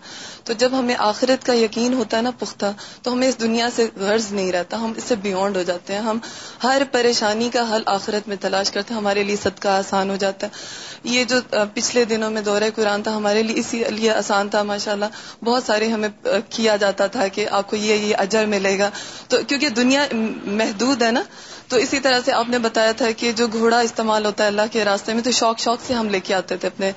تو جب ہمیں آخرت کا یقین ہوتا ہے نا پختہ تو ہمیں اس دنیا سے غرض نہیں رہتا ہم اس سے بیونڈ ہو جاتے ہیں ہم ہر پریشانی کا حل آخرت میں تلاش کرتے ہیں ہمارے لیے صدقہ آسان ہو جاتا ہے یہ جو پچھلے دنوں میں دورہ قرآن تھا ہمارے لیے اسی لیے آسان تھا ماشاء اللہ بہت سارے ہمیں کیا جاتا تھا کہ آپ کو یہ یہ اجر ملے گا تو کیونکہ دنیا محدود ہے نا تو اسی طرح سے آپ نے بتایا تھا کہ جو گھوڑا استعمال ہوتا ہے اللہ کے راستے میں تو شوق شوق سے ہم لے کے آتے تھے اپنے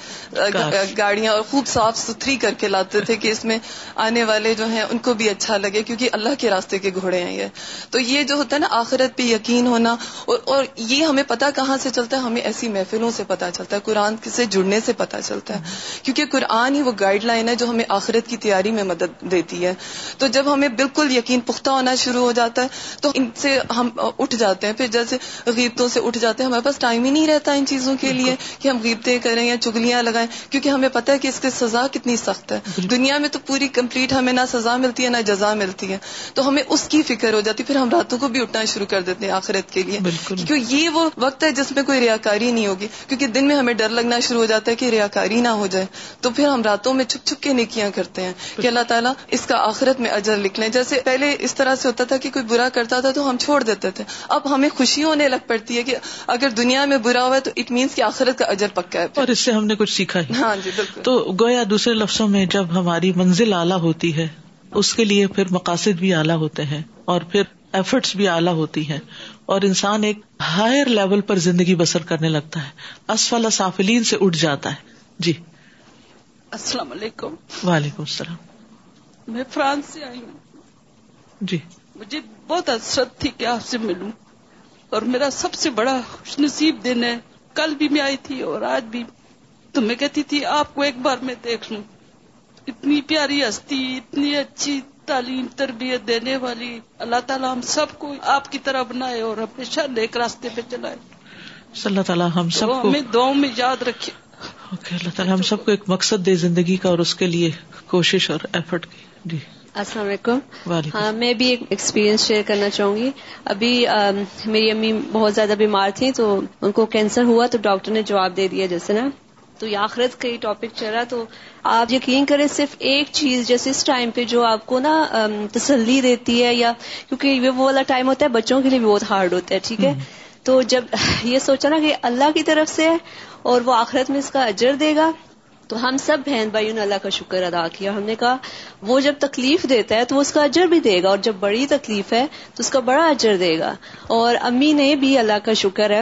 گاڑیاں اور خوب صاف ستھری کر کے لاتے تھے کہ اس میں آنے والے جو ہیں ان کو بھی اچھا لگے کیونکہ اللہ کے راستے کے گھوڑے ہیں یہ تو یہ جو ہوتا ہے نا آخرت پہ یقین ہونا اور اور یہ ہمیں پتا کہاں سے چلتا ہے ہمیں ایسی محفلوں سے پتہ چلتا ہے قرآن سے جڑنے سے پتہ چلتا ہے کیونکہ قرآن ہی وہ گائیڈ لائن ہے جو ہمیں آخرت کی تیاری میں مدد دیتی ہے تو جب ہمیں بالکل یقین پختہ ہونا شروع ہو جاتا ہے تو ان سے ہم اٹھ جاتے جاتے ہیں پھر جیسے غیبتوں سے اٹھ جاتے ہیں ہمارے پاس ٹائم ہی نہیں رہتا ان چیزوں کے لیے کہ ہم غیبتیں کریں یا چگلیاں لگائیں کیونکہ ہمیں پتہ ہے کہ اس کی سزا کتنی سخت ہے دنیا میں تو پوری کمپلیٹ ہمیں نہ سزا ملتی ہے نہ جزا ملتی ہے تو ہمیں اس کی فکر ہو جاتی پھر ہم راتوں کو بھی اٹھنا شروع کر دیتے ہیں آخرت کے لیے کیونکہ یہ وہ وقت ہے جس میں کوئی ریا کاری نہیں ہوگی کیونکہ دن میں ہمیں ڈر لگنا شروع ہو جاتا ہے کہ ریا کاری نہ ہو جائے تو پھر ہم راتوں میں چھپ چھپ کے نیکیاں کرتے ہیں کہ اللہ تعالیٰ اس کا آخرت میں اجر لکھ لیں جیسے پہلے اس طرح سے ہوتا تھا کہ کوئی برا کرتا تھا تو ہم چھوڑ دیتے تھے اب ہمیں خوشی ہونے لگ پڑتی ہے کہ اگر دنیا میں برا ہوا ہے تو اٹ مینس کی آخرت کا اجر پکا ہے اور اس سے ہم نے کچھ سیکھا ہی ہاں جی، تو گویا دوسرے لفظوں میں جب ہماری منزل اعلیٰ ہوتی ہے اس کے لیے پھر مقاصد بھی اعلیٰ ہوتے ہیں اور پھر ایفرٹس بھی اعلیٰ ہوتی ہیں اور انسان ایک ہائر لیول پر زندگی بسر کرنے لگتا ہے اسفل سافلین سے اٹھ جاتا ہے جی السلام علیکم وعلیکم السلام میں فرانس سے آئی ہوں جی مجھے بہت حسرت تھی کہ آپ سے ملوں اور میرا سب سے بڑا خوش نصیب دن ہے کل بھی میں آئی تھی اور آج بھی تو میں کہتی تھی آپ کو ایک بار میں دیکھ لوں اتنی پیاری ہستی اتنی اچھی تعلیم تربیت دینے والی اللہ تعالیٰ ہم سب کو آپ کی طرح بنائے اور ہمیشہ نیک راستے پہ چلائے اللہ تعالیٰ ہم سب کو ہمیں دعاؤں میں یاد رکھے اللہ تعالیٰ ہم سب کو ایک مقصد دے زندگی کا اور اس کے لیے کوشش اور ایفرٹ کی جی السلام علیکم ہاں میں بھی ایک ایکسپیرینس شیئر کرنا چاہوں گی ابھی میری امی بہت زیادہ بیمار تھیں تو ان کو کینسر ہوا تو ڈاکٹر نے جواب دے دیا جیسے نا تو یہ آخرت کا ہی ٹاپک رہا تو آپ یقین کریں صرف ایک چیز جیسے اس ٹائم پہ جو آپ کو نا تسلی دیتی ہے یا کیونکہ وہ والا ٹائم ہوتا ہے بچوں کے لیے بہت ہارڈ ہوتا ہے ٹھیک ہے تو جب یہ سوچا نا کہ اللہ کی طرف سے ہے اور وہ آخرت میں اس کا اجر دے گا تو ہم سب بہن بھائیوں نے اللہ کا شکر ادا کیا ہم نے کہا وہ جب تکلیف دیتا ہے تو وہ اس کا اجر بھی دے گا اور جب بڑی تکلیف ہے تو اس کا بڑا اجر دے گا اور امی نے بھی اللہ کا شکر ہے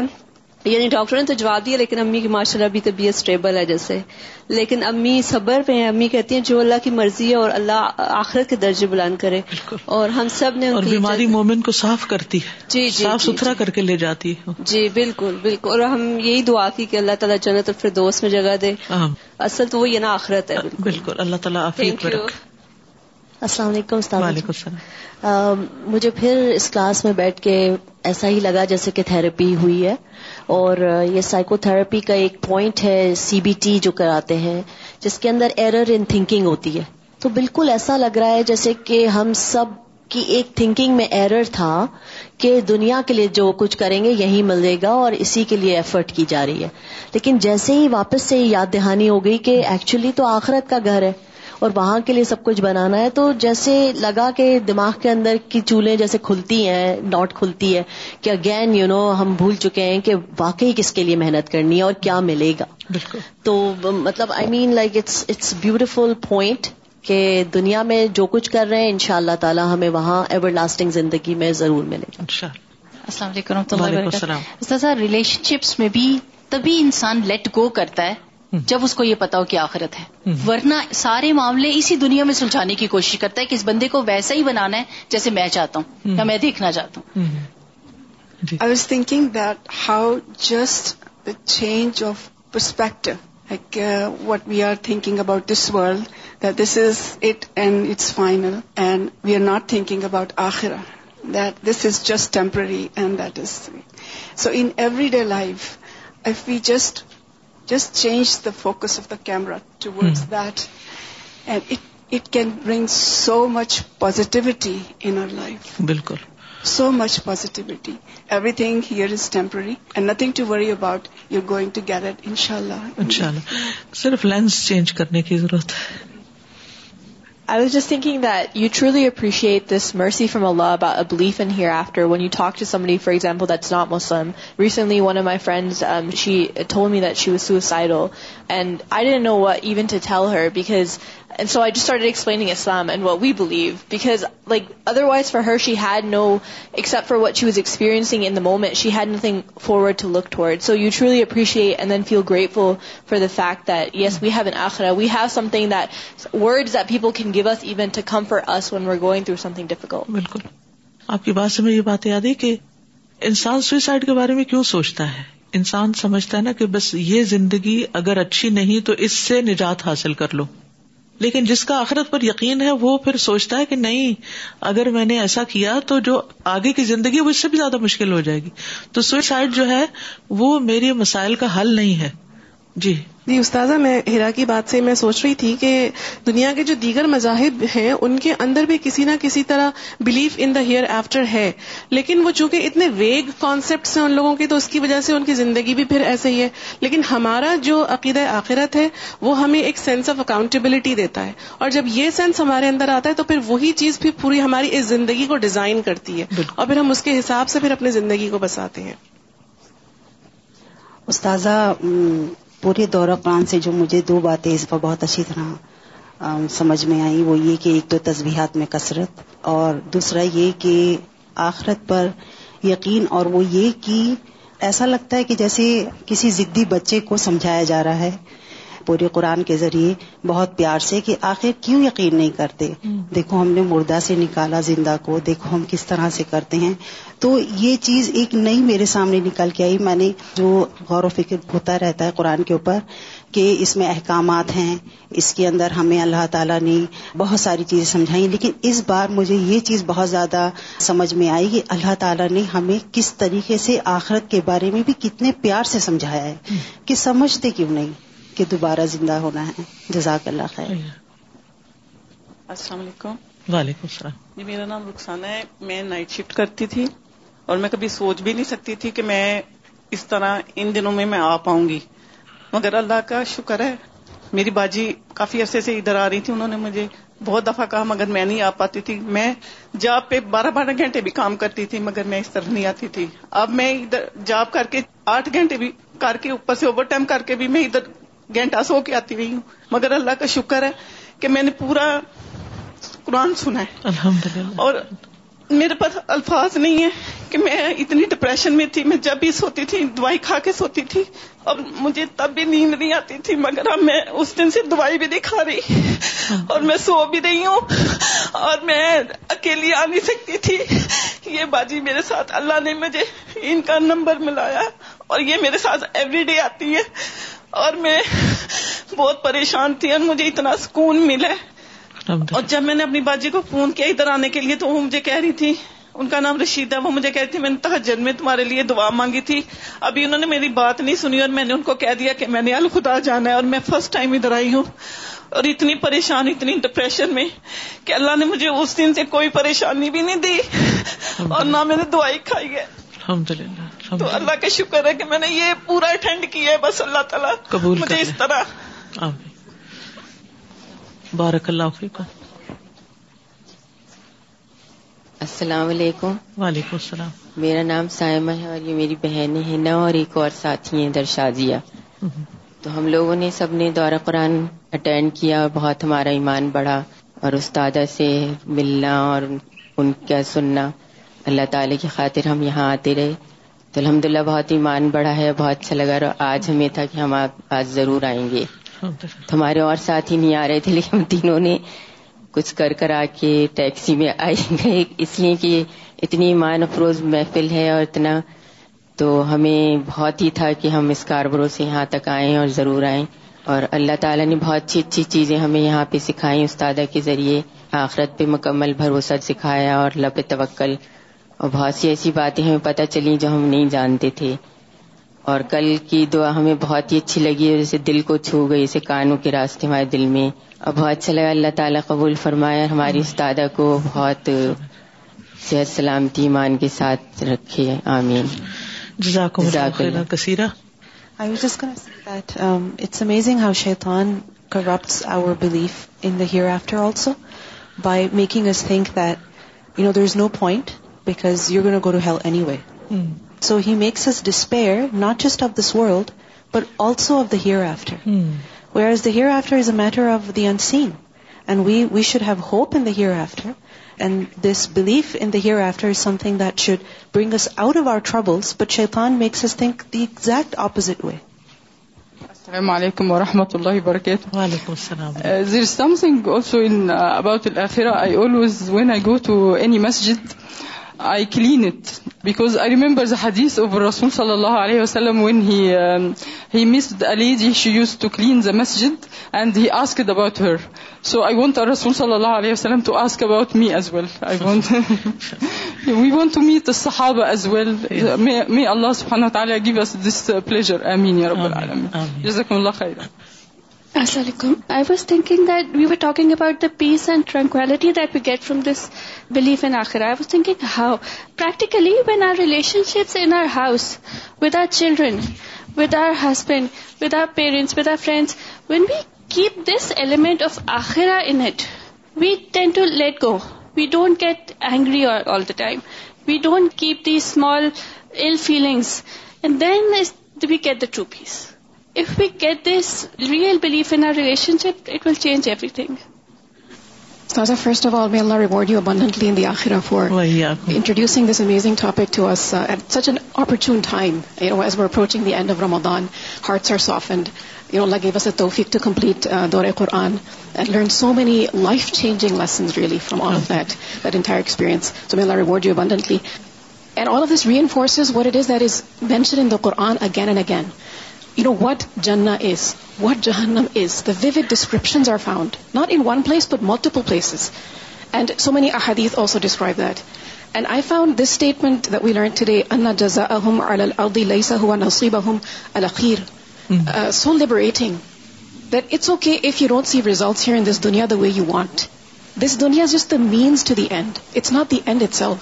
یعنی ڈاکٹر نے تو جواب دیا لیکن امی کی ماشاء اللہ ابھی طبیعت اسٹیبل ہے جیسے لیکن امی صبر پہ ہیں امی کہتی ہیں جو اللہ کی مرضی ہے اور اللہ آخرت کے درجے بلان کرے اور ہم سب نے اور بیماری مومن کو صاف کرتی ہے جی جی صاف جی، ستھرا جی۔ کر کے لے جاتی ہے جی بالکل بالکل اور ہم یہی دعا کی کہ اللہ تعالیٰ جنت اور فردوس دوست میں جگہ دے اصل تو وہ یہ نا آخرت ہے بالکل اللہ تعالیٰ السلام علیکم السلام علیکم مجھے پھر اس کلاس میں بیٹھ کے ایسا ہی لگا جیسے کہ تھراپی ہوئی ہے اور یہ سائیکو تھراپی کا ایک پوائنٹ ہے سی بی ٹی جو کراتے ہیں جس کے اندر ایرر ان تھنکنگ ہوتی ہے تو بالکل ایسا لگ رہا ہے جیسے کہ ہم سب کی ایک تھنکنگ میں ایرر تھا کہ دنیا کے لیے جو کچھ کریں گے یہی ملے گا اور اسی کے لیے ایفرٹ کی جا رہی ہے لیکن جیسے ہی واپس سے یاد دہانی ہو گئی کہ ایکچولی تو آخرت کا گھر ہے اور وہاں کے لیے سب کچھ بنانا ہے تو جیسے لگا کہ دماغ کے اندر کی چولہے جیسے کھلتی ہیں ڈاٹ کھلتی ہے کہ اگین یو نو ہم بھول چکے ہیں کہ واقعی کس کے لیے محنت کرنی ہے اور کیا ملے گا تو مطلب I mean like it's it's beautiful point کہ دنیا میں جو کچھ کر رہے ہیں ان شاء اللہ تعالیٰ ہمیں وہاں ایور لاسٹنگ زندگی میں ضرور ملے گا السلام علیکم رحمۃ اللہ ریلیشن شپس میں بھی تبھی انسان لیٹ گو کرتا ہے جب اس کو یہ پتا ہو کہ آخرت ہے ورنہ سارے معاملے اسی دنیا میں سلجھانے کی کوشش کرتا ہے کہ اس بندے کو ویسا ہی بنانا ہے جیسے میں چاہتا ہوں یا میں دیکھنا چاہتا ہوں I was thinking that how just change of perspective like what we are thinking about this world this is it and it's final and we are not thinking about آخرا that this is just temporary and that is so in everyday life if we just just change the focus of the camera to with that and it can bring so much positivity in life بالکل so much positivity everything here is temporary and nothing to worry about you گوئگ to gather ان شاء اللہ ان شاء اللہ صرف lens change کرنے کی ضرورت I was just thinking that you truly appreciate this mercy from Allah about a belief in hereafter when you talk to somebody, for example, that's not Muslim. Recently, one of my friends, um, she told me that she was suicidal. And I didn't know what even to tell her because And so I just started explaining Islam and what we believe because like otherwise for her she had no except for what she was experiencing in the moment she had nothing forward to look towards. So you truly appreciate and then feel grateful for the fact that yes we have an akhirah. We have something that words that people can give us even to comfort us when we're going through something difficult. بالکل. آپ کی بات سے میں یہ بات یاد ہے کہ انسان سوئسائڈ کے بارے میں کیوں سوچتا ہے انسان سمجھتا ہے نا کہ بس یہ زندگی اگر اچھی نہیں تو اس سے نجات حاصل کر لو لیکن جس کا آخرت پر یقین ہے وہ پھر سوچتا ہے کہ نہیں اگر میں نے ایسا کیا تو جو آگے کی زندگی وہ اس سے بھی زیادہ مشکل ہو جائے گی تو سوئسائڈ جو ہے وہ میرے مسائل کا حل نہیں ہے جی جی استاذہ میں ہیرا کی بات سے میں سوچ رہی تھی کہ دنیا کے جو دیگر مذاہب ہیں ان کے اندر بھی کسی نہ کسی طرح belief in the hair after ہے لیکن وہ چونکہ اتنے ویگ کانسیپٹس ہیں ان لوگوں کے تو اس کی وجہ سے ان کی زندگی بھی پھر ایسے ہی ہے لیکن ہمارا جو عقیدہ آخرت ہے وہ ہمیں ایک سینس آف اکاؤنٹیبلٹی دیتا ہے اور جب یہ سینس ہمارے اندر آتا ہے تو پھر وہی چیز پھر پوری ہماری اس زندگی کو ڈیزائن کرتی ہے اور پھر ہم اس کے حساب سے پھر اپنی زندگی کو بساتے ہیں استاذہ پورے دورہ پران سے جو مجھے دو باتیں اس پر بہت اچھی طرح سمجھ میں آئی وہ یہ کہ ایک تو تسبیحات میں کثرت اور دوسرا یہ کہ آخرت پر یقین اور وہ یہ کہ ایسا لگتا ہے کہ جیسے کسی ضدی بچے کو سمجھایا جا رہا ہے پورے قرآن کے ذریعے بہت پیار سے کہ آخر کیوں یقین نہیں کرتے دیکھو ہم نے مردہ سے نکالا زندہ کو دیکھو ہم کس طرح سے کرتے ہیں تو یہ چیز ایک نئی میرے سامنے نکل کے آئی میں نے جو غور و فکر ہوتا رہتا ہے قرآن کے اوپر کہ اس میں احکامات ہیں اس کے اندر ہمیں اللہ تعالیٰ نے بہت ساری چیزیں سمجھائی لیکن اس بار مجھے یہ چیز بہت زیادہ سمجھ میں آئی کہ اللہ تعالیٰ نے ہمیں کس طریقے سے آخرت کے بارے میں بھی کتنے پیار سے سمجھایا ہے کہ سمجھتے کیوں نہیں دوبارہ زندہ ہونا ہے جزاک اللہ خیر السلام علیکم وعلیکم السلام جی میرا نام رخسانہ ہے میں نائٹ شفٹ کرتی تھی اور میں کبھی سوچ بھی نہیں سکتی تھی کہ میں اس طرح ان دنوں میں میں آ پاؤں گی مگر اللہ کا شکر ہے میری باجی کافی عرصے سے ادھر آ رہی تھی انہوں نے مجھے بہت دفعہ کہا مگر میں نہیں آ پاتی تھی میں جاب پہ بارہ بارہ گھنٹے بھی کام کرتی تھی مگر میں اس طرح نہیں آتی تھی اب میں ادھر جاب کر کے آٹھ گھنٹے بھی کر کے اوپر سے اوور ٹائم کر کے بھی میں ادھر گھنٹہ سو کے آتی رہی ہوں مگر اللہ کا شکر ہے کہ میں نے پورا قرآن سنا ہے اور میرے پاس الفاظ نہیں ہے کہ میں اتنی ڈپریشن میں تھی میں جب بھی سوتی تھی دوائی کھا کے سوتی تھی اور مجھے تب بھی نیند نہیں آتی تھی مگر اب میں اس دن سے دوائی بھی نہیں کھا رہی اور میں سو بھی رہی ہوں اور میں اکیلی آ نہیں سکتی تھی یہ باجی میرے ساتھ اللہ نے مجھے ان کا نمبر ملایا اور یہ میرے ساتھ ایوری ڈے آتی ہے اور میں بہت پریشان تھی اور مجھے اتنا سکون ملا اور جب میں نے اپنی باجی کو فون کیا ادھر آنے کے لیے تو وہ مجھے کہہ رہی تھی ان کا نام رشیدہ وہ مجھے کہہ رہی تھی میں نے تحجن میں تمہارے لیے دعا مانگی تھی ابھی انہوں نے میری بات نہیں سنی اور میں نے ان کو کہہ دیا کہ میں نے الخدا جانا ہے اور میں فرسٹ ٹائم ادھر آئی ہوں اور اتنی پریشان اتنی ڈپریشن میں کہ اللہ نے مجھے اس دن سے کوئی پریشانی بھی نہیں دی اور نہ میں نے دعائی کھائی ہے الحمد للہ تو اللہ کا شکر ہے کہ میں نے یہ پورا اٹینڈ کیا ہے بس اللہ تعالیٰ قبول مجھے اس طرح بارک اللہ السلام علیکم وعلیکم السلام میرا نام سائمہ ہے اور یہ میری بہن ہے نا اور ایک اور ساتھی ہیں درشازیہ تو ہم لوگوں نے سب نے دورہ قرآن اٹینڈ کیا اور بہت ہمارا ایمان بڑھا اور استادہ سے ملنا اور ان کا سننا اللہ تعالی کی خاطر ہم یہاں آتے رہے تو الحمد للہ بہت ایمان بڑا ہے بہت اچھا لگا اور آج ہمیں تھا کہ ہم آج ضرور آئیں گے تو ہمارے اور ساتھ ہی نہیں آ رہے تھے لیکن ہم تینوں نے کچھ کر کر آ کے ٹیکسی میں آئے گئے اس لیے کہ اتنی ایمان افروز محفل ہے اور اتنا تو ہمیں بہت ہی تھا کہ ہم اس کار سے یہاں تک آئیں اور ضرور آئیں اور اللہ تعالیٰ نے بہت اچھی اچھی چیزیں ہمیں یہاں پہ سکھائیں استادہ کے ذریعے آخرت پہ مکمل بھروسہ سکھایا اور توکل اور بہت سی ایسی باتیں ہمیں پتہ چلی جو ہم نہیں جانتے تھے اور کل کی دعا ہمیں بہت ہی اچھی لگی جیسے دل کو چھو گئی جیسے کانوں کے راستے ہمارے دل میں اور بہت اچھا لگا اللہ تعالیٰ قبول فرمایا ہماری استادہ کو بہت صحت سلامتی ایمان کے ساتھ رکھے آمین corrupts our belief in the hereafter also by making us think that you know there's no point because you go to give anyway so he makes us despair not just of this world but also of the hair after where is the hair after is a matter of the unseen and we we should have hope in the hair after and this belief in hereafter is something that should bring us out of our troubles but شیخان Max us think the exact opposite way السلام علیکم و رحمۃ اللہ وبرکاتہ remember ز حدیث عبو رسوم صلی اللہ علیہ وسلم رسوم صلی اللہ علیہ وسلم Assalamualaikum. I was thinking that we were talking about the peace and tranquility that we get from this belief in Akhirah. I was thinking how, practically, when our relationships in our house, with our children, with our husband, with our parents, with our friends, when we keep this element of Akhirah in it, we tend to let go. We don't get angry all the time. We don't keep these small ill feelings. And then we get the true peace. If we introducing this amazing topic at such an opportune approaching learn so many life changing really from all this reinforces what it mention Quran again and again you know what Jannah is what Jahannam is the word descriptions are found not in one place but multiple places and so many ahadith also describe that and I found this statement we learnt today in جزا اہم الدی لئیس نصیب اہم ال اخیر salt it's okay if you don't see results here in this dunya the way you want this dunya جس means to the end it's not the end it's O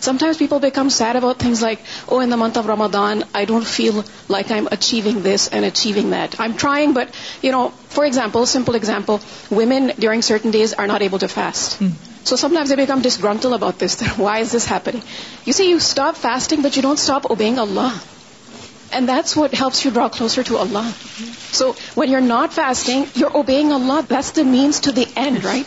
Sometimes people become sad about things like, oh, in the month of Ramadan, I don't feel like I'm achieving this and achieving that. I'm trying, but, for example, simple example, women during certain days are not able to fast. Hmm. So sometimes they become disgruntled about this. Why is this happening? You see, you stop fasting, but you don't stop obeying Allah. And that's what helps you draw closer to Allah. So when you're not fasting, you're obeying Allah. That's the means to the end, right?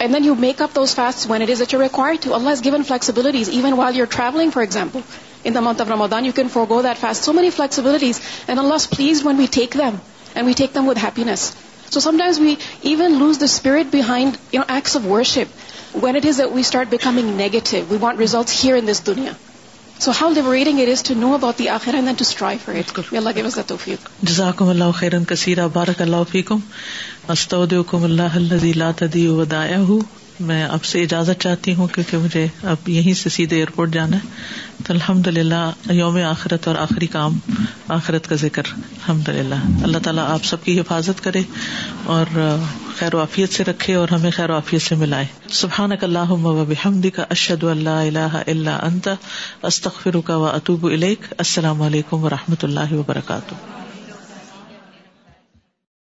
And then you make up those fasts when it is that you're required to. Allah has given flexibilities, even while you're traveling, for example. In the month of Ramadan, you can forego that fast. So many flexibilities. And Allah is pleased when we take them. And we take them with happiness. So sometimes we even lose the spirit behind acts of worship. When it is that we start becoming negative, we want results here in this dunya. So how the reading it is to know about the akhirah and to strive for it may Allah give us the tawfiq جزاکم اللہ خیرا کثیرا بارک اللہ فیکم استودعکم اللہ الذی لا تضیع ودائعه میں آپ سے اجازت چاہتی ہوں کیونکہ مجھے اب یہیں سے سیدھے ایئرپورٹ جانا ہے تو الحمد للہ یوم آخرت اور آخری کام آخرت کا ذکر الحمد للہ اللہ تعالیٰ آپ سب کی حفاظت کرے اور خیر وافیت سے رکھے اور ہمیں خیر وافیت سے ملائے سبحان اللہ کا اشد اللہ اللہ اللہ استخر کا اطوب الخ السلام علیکم و رحمۃ اللہ وبرکاتہ